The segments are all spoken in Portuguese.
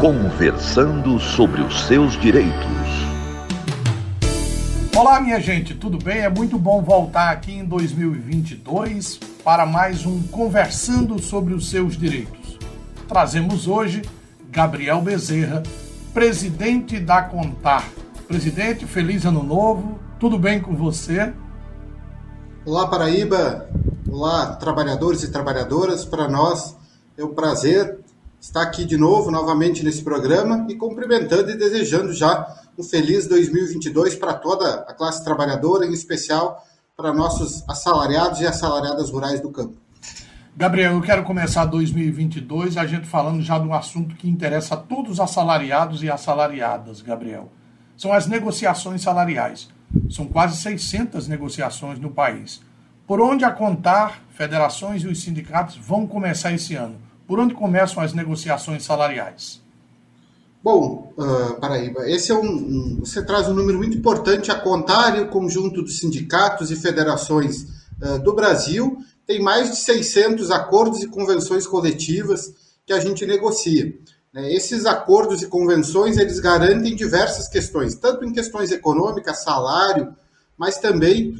Conversando sobre os seus direitos. Olá, minha gente, tudo bem? É muito bom voltar aqui em 2022 para mais um Conversando sobre os seus direitos. Trazemos hoje Gabriel Bezerra, presidente da Contar. Presidente, feliz ano novo. Tudo bem com você? Olá, Paraíba. Olá, trabalhadores e trabalhadoras. Para nós é um prazer estar aqui de novo, novamente nesse programa e cumprimentando e desejando já um feliz 2022 para toda a classe trabalhadora, em especial para nossos assalariados e assalariadas rurais do campo. Gabriel, eu quero começar 2022 a gente falando já de um assunto que interessa a todos os assalariados e assalariadas, Gabriel. São as negociações salariais. São quase 600 negociações no país. Por onde a contar, federações e os sindicatos vão começar esse ano? Por onde começam as negociações salariais? Bom, uh, Paraíba, esse é um, um, você traz um número muito importante a contar e o conjunto dos sindicatos e federações uh, do Brasil tem mais de 600 acordos e convenções coletivas que a gente negocia. Né? Esses acordos e convenções eles garantem diversas questões, tanto em questões econômicas, salário, mas também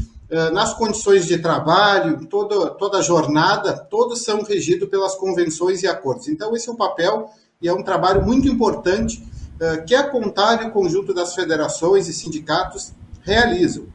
nas condições de trabalho, toda, toda a jornada, todos são regidos pelas convenções e acordos. Então, esse é um papel e é um trabalho muito importante uh, que a Contar e o conjunto das federações e sindicatos realizam.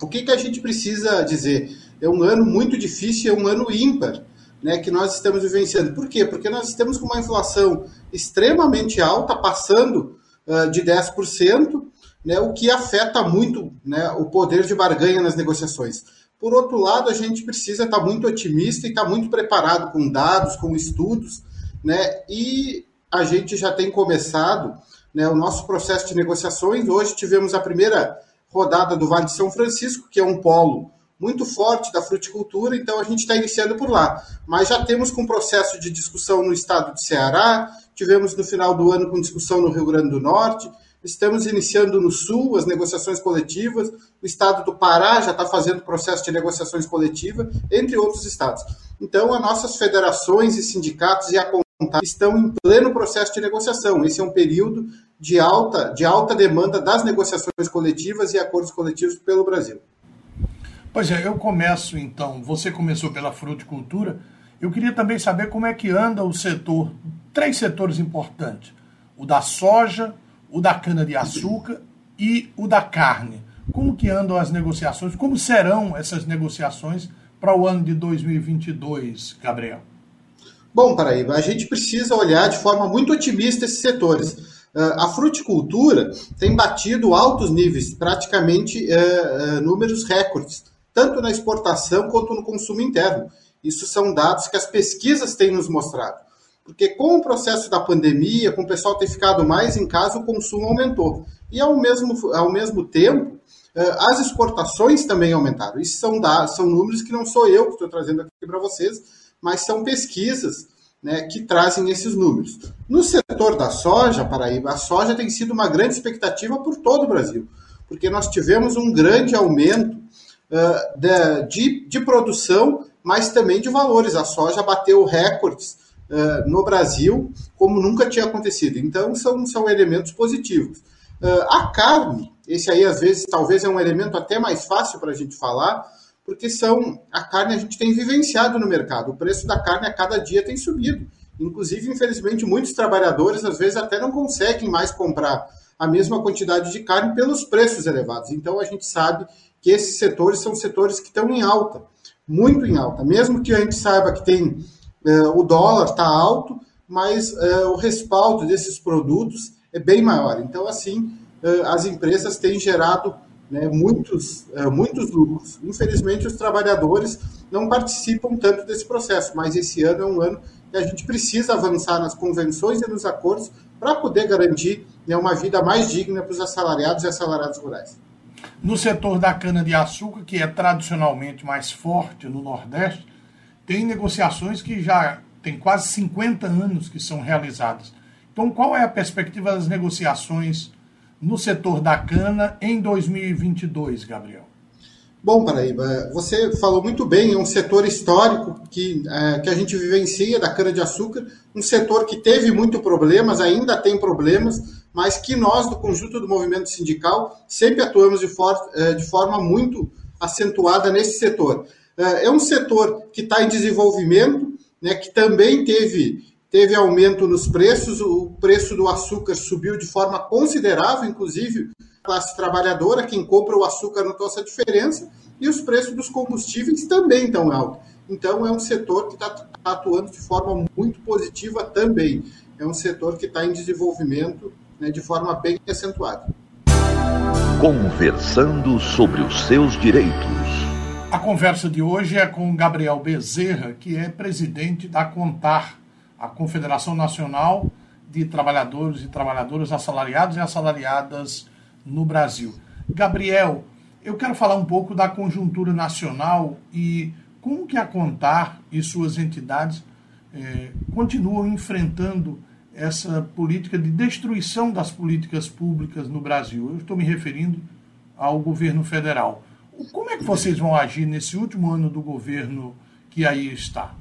O que, que a gente precisa dizer? É um ano muito difícil, é um ano ímpar né, que nós estamos vivenciando. Por quê? Porque nós estamos com uma inflação extremamente alta, passando uh, de 10%, né, o que afeta muito né, o poder de barganha nas negociações. Por outro lado, a gente precisa estar muito otimista e estar muito preparado com dados, com estudos, né, e a gente já tem começado né, o nosso processo de negociações. Hoje tivemos a primeira rodada do Vale de São Francisco, que é um polo muito forte da fruticultura, então a gente está iniciando por lá. Mas já temos com processo de discussão no estado de Ceará, tivemos no final do ano com discussão no Rio Grande do Norte, estamos iniciando no Sul as negociações coletivas, o estado do Pará já está fazendo processo de negociações coletivas, entre outros estados. Então, as nossas federações e sindicatos e a estão em pleno processo de negociação. Esse é um período de alta, de alta demanda das negociações coletivas e acordos coletivos pelo Brasil. Pois é, eu começo então. Você começou pela fruticultura. Eu queria também saber como é que anda o setor, três setores importantes: o da soja, o da cana-de-açúcar e o da carne. Como que andam as negociações? Como serão essas negociações para o ano de 2022, Gabriel? Bom, Paraíba, a gente precisa olhar de forma muito otimista esses setores. Ah, a fruticultura tem batido altos níveis, praticamente uh, uh, números recordes tanto na exportação quanto no consumo interno. Isso são dados que as pesquisas têm nos mostrado. Porque com o processo da pandemia, com o pessoal ter ficado mais em casa, o consumo aumentou. E ao mesmo, ao mesmo tempo, eh, as exportações também aumentaram. Isso são, dados, são números que não sou eu que estou trazendo aqui para vocês, mas são pesquisas né, que trazem esses números. No setor da soja, Paraíba, a soja tem sido uma grande expectativa por todo o Brasil, porque nós tivemos um grande aumento uh, de, de produção, mas também de valores. A soja bateu recordes uh, no Brasil como nunca tinha acontecido. Então, são, são elementos positivos. Uh, a carne, esse aí às vezes talvez é um elemento até mais fácil para a gente falar, porque são a carne a gente tem vivenciado no mercado. O preço da carne a cada dia tem subido. Inclusive, infelizmente, muitos trabalhadores às vezes até não conseguem mais comprar a mesma quantidade de carne pelos preços elevados. Então, a gente sabe que esses setores são setores que estão em alta, muito em alta. Mesmo que a gente saiba que tem o dólar está alto, mas é, o respaldo desses produtos é bem maior. Então, assim, é, as empresas têm gerado né, muitos, muitos lucros. Infelizmente, os trabalhadores não participam tanto desse processo, mas esse ano é um ano que a gente precisa avançar nas convenções e nos acordos para poder garantir né, uma vida mais digna para os assalariados e assalariados rurais. No setor da cana-de-açúcar, que é tradicionalmente mais forte no Nordeste, tem negociações que já tem quase 50 anos que são realizadas. Então, qual é a perspectiva das negociações no setor da cana em 2022, Gabriel? Bom, Paraíba, você falou muito bem, é um setor histórico que, é, que a gente vivencia da cana-de-açúcar, um setor que teve muito problemas, ainda tem problemas, mas que nós, do conjunto do movimento sindical, sempre atuamos de, for, é, de forma muito acentuada nesse setor. É, é um setor que está em desenvolvimento, né, que também teve, teve aumento nos preços, o preço do açúcar subiu de forma considerável, inclusive classe trabalhadora, quem compra o açúcar notou essa diferença, e os preços dos combustíveis também estão altos. Então, é um setor que está tá atuando de forma muito positiva também. É um setor que está em desenvolvimento né, de forma bem acentuada. Conversando sobre os seus direitos. A conversa de hoje é com Gabriel Bezerra, que é presidente da CONTAR, a Confederação Nacional de Trabalhadores e Trabalhadoras Assalariados e Assalariadas no Brasil. Gabriel, eu quero falar um pouco da conjuntura nacional e como que a Contar e suas entidades eh, continuam enfrentando essa política de destruição das políticas públicas no Brasil. Eu estou me referindo ao governo federal. Como é que vocês vão agir nesse último ano do governo que aí está?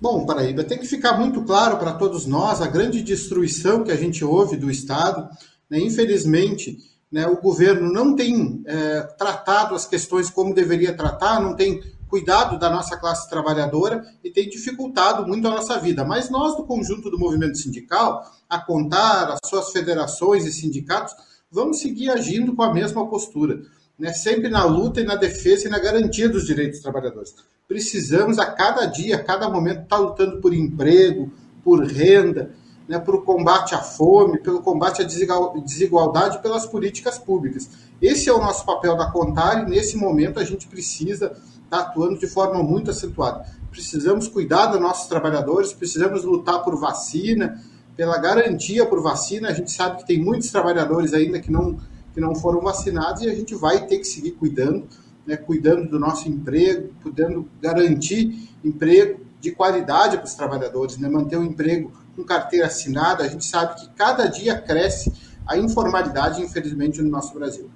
Bom, Paraíba, tem que ficar muito claro para todos nós a grande destruição que a gente ouve do Estado. Né? Infelizmente, né, o governo não tem é, tratado as questões como deveria tratar, não tem cuidado da nossa classe trabalhadora e tem dificultado muito a nossa vida. Mas nós, do conjunto do movimento sindical, a contar as suas federações e sindicatos, vamos seguir agindo com a mesma postura, né? sempre na luta e na defesa e na garantia dos direitos dos trabalhadores. Precisamos, a cada dia, a cada momento, estar lutando por emprego, por renda, né, o combate à fome, pelo combate à desigualdade, pelas políticas públicas. Esse é o nosso papel da Contar e, nesse momento, a gente precisa estar tá atuando de forma muito acentuada. Precisamos cuidar dos nossos trabalhadores, precisamos lutar por vacina, pela garantia por vacina. A gente sabe que tem muitos trabalhadores ainda que não, que não foram vacinados e a gente vai ter que seguir cuidando, né, cuidando do nosso emprego, podendo garantir emprego de qualidade para os trabalhadores, né, manter o emprego com carteira assinada, a gente sabe que cada dia cresce a informalidade, infelizmente, no nosso Brasil.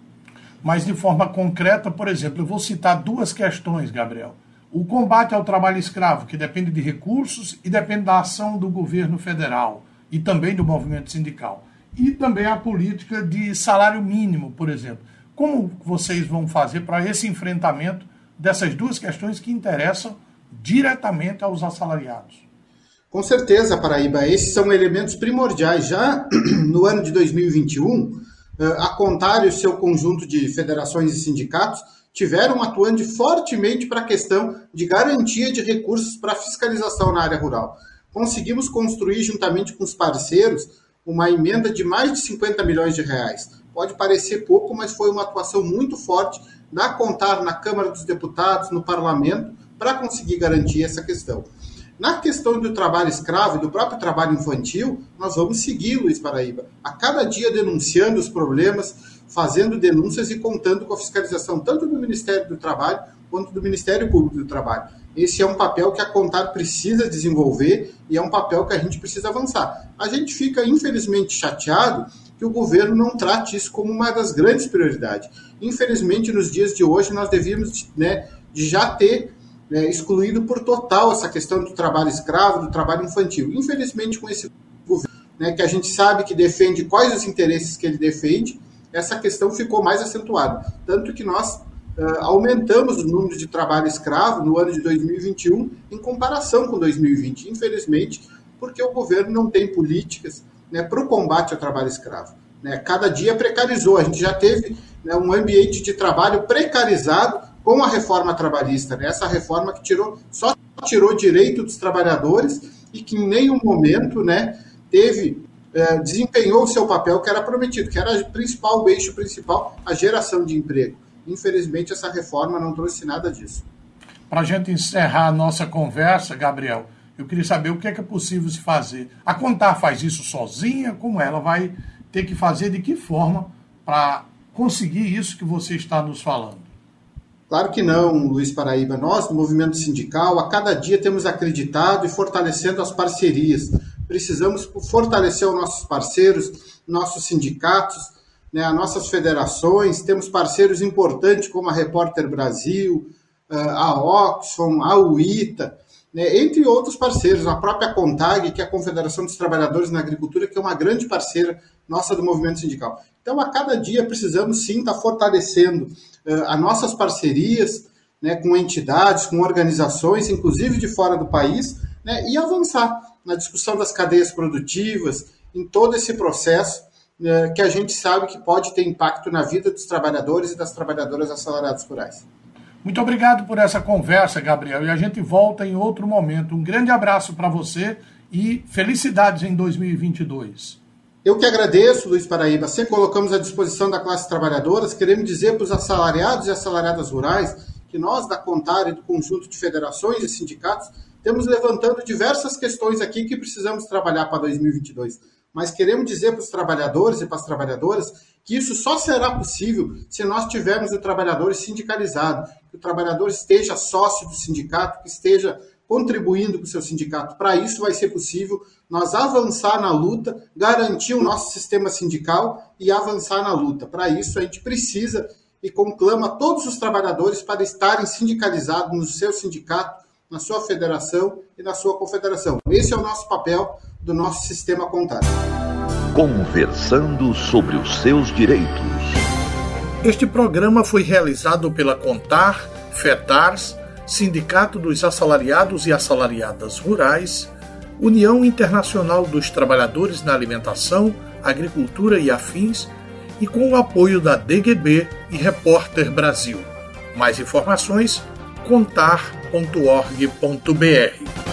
Mas de forma concreta, por exemplo, eu vou citar duas questões, Gabriel. O combate ao trabalho escravo, que depende de recursos e depende da ação do governo federal e também do movimento sindical. E também a política de salário mínimo, por exemplo. Como vocês vão fazer para esse enfrentamento dessas duas questões que interessam diretamente aos assalariados? Com certeza, Paraíba, esses são elementos primordiais. Já no ano de 2021, eh, a Contar e o seu conjunto de federações e sindicatos tiveram atuando fortemente para a questão de garantia de recursos para fiscalização na área rural. Conseguimos construir, juntamente com os parceiros, uma emenda de mais de 50 milhões de reais. Pode parecer pouco, mas foi uma atuação muito forte da Contar na Câmara dos Deputados, no Parlamento, para conseguir garantir essa questão. Na questão do trabalho escravo e do próprio trabalho infantil, nós vamos seguir, Luiz Paraíba, a cada dia denunciando os problemas, fazendo denúncias e contando com a fiscalização tanto do Ministério do Trabalho quanto do Ministério Público do Trabalho. Esse é um papel que a Contar precisa desenvolver e é um papel que a gente precisa avançar. A gente fica, infelizmente, chateado que o governo não trate isso como uma das grandes prioridades. Infelizmente, nos dias de hoje, nós devíamos né, de já ter é, excluído por total essa questão do trabalho escravo, do trabalho infantil. Infelizmente, com esse governo, né, que a gente sabe que defende quais os interesses que ele defende, essa questão ficou mais acentuada. Tanto que nós aumentamos o número de trabalho escravo no ano de 2021 em comparação com 2020, infelizmente, porque o governo não tem políticas né, para o combate ao trabalho escravo. Né? Cada dia precarizou, a gente já teve né, um ambiente de trabalho precarizado com a reforma trabalhista, né? essa reforma que tirou, só tirou direito dos trabalhadores e que em nenhum momento né, teve, é, desempenhou o seu papel que era prometido, que era o principal, o eixo principal, a geração de emprego. Infelizmente, essa reforma não trouxe nada disso. Para a gente encerrar a nossa conversa, Gabriel, eu queria saber o que é, que é possível se fazer. A Contar faz isso sozinha? Como ela vai ter que fazer? De que forma para conseguir isso que você está nos falando? Claro que não, Luiz Paraíba. Nós, do movimento sindical, a cada dia temos acreditado e fortalecendo as parcerias. Precisamos fortalecer os nossos parceiros, nossos sindicatos, né, as nossas federações, temos parceiros importantes como a Repórter Brasil, a Oxfam, a UITA, né, entre outros parceiros, a própria CONTAG, que é a Confederação dos Trabalhadores na Agricultura, que é uma grande parceira nossa do movimento sindical. Então, a cada dia precisamos sim estar fortalecendo uh, as nossas parcerias né, com entidades, com organizações, inclusive de fora do país, né, e avançar na discussão das cadeias produtivas, em todo esse processo que a gente sabe que pode ter impacto na vida dos trabalhadores e das trabalhadoras assalariadas rurais. Muito obrigado por essa conversa, Gabriel, e a gente volta em outro momento. Um grande abraço para você e felicidades em 2022. Eu que agradeço, Luiz Paraíba. Sempre colocamos à disposição da classe trabalhadora. Queremos dizer para os assalariados e assalariadas rurais que nós, da Contar e do conjunto de federações e sindicatos, temos levantando diversas questões aqui que precisamos trabalhar para 2022. Mas queremos dizer para os trabalhadores e para as trabalhadoras que isso só será possível se nós tivermos o trabalhador sindicalizado, que o trabalhador esteja sócio do sindicato, que esteja contribuindo com o seu sindicato. Para isso vai ser possível nós avançar na luta, garantir o nosso sistema sindical e avançar na luta. Para isso a gente precisa e conclama todos os trabalhadores para estarem sindicalizados no seu sindicato, na sua federação e na sua confederação. Esse é o nosso papel do nosso sistema contábil. Conversando sobre os seus direitos. Este programa foi realizado pela Contar, FETARS, Sindicato dos Assalariados e Assalariadas Rurais, União Internacional dos Trabalhadores na Alimentação, Agricultura e Afins, e com o apoio da DGB e Repórter Brasil. Mais informações: www.cultura.org.br.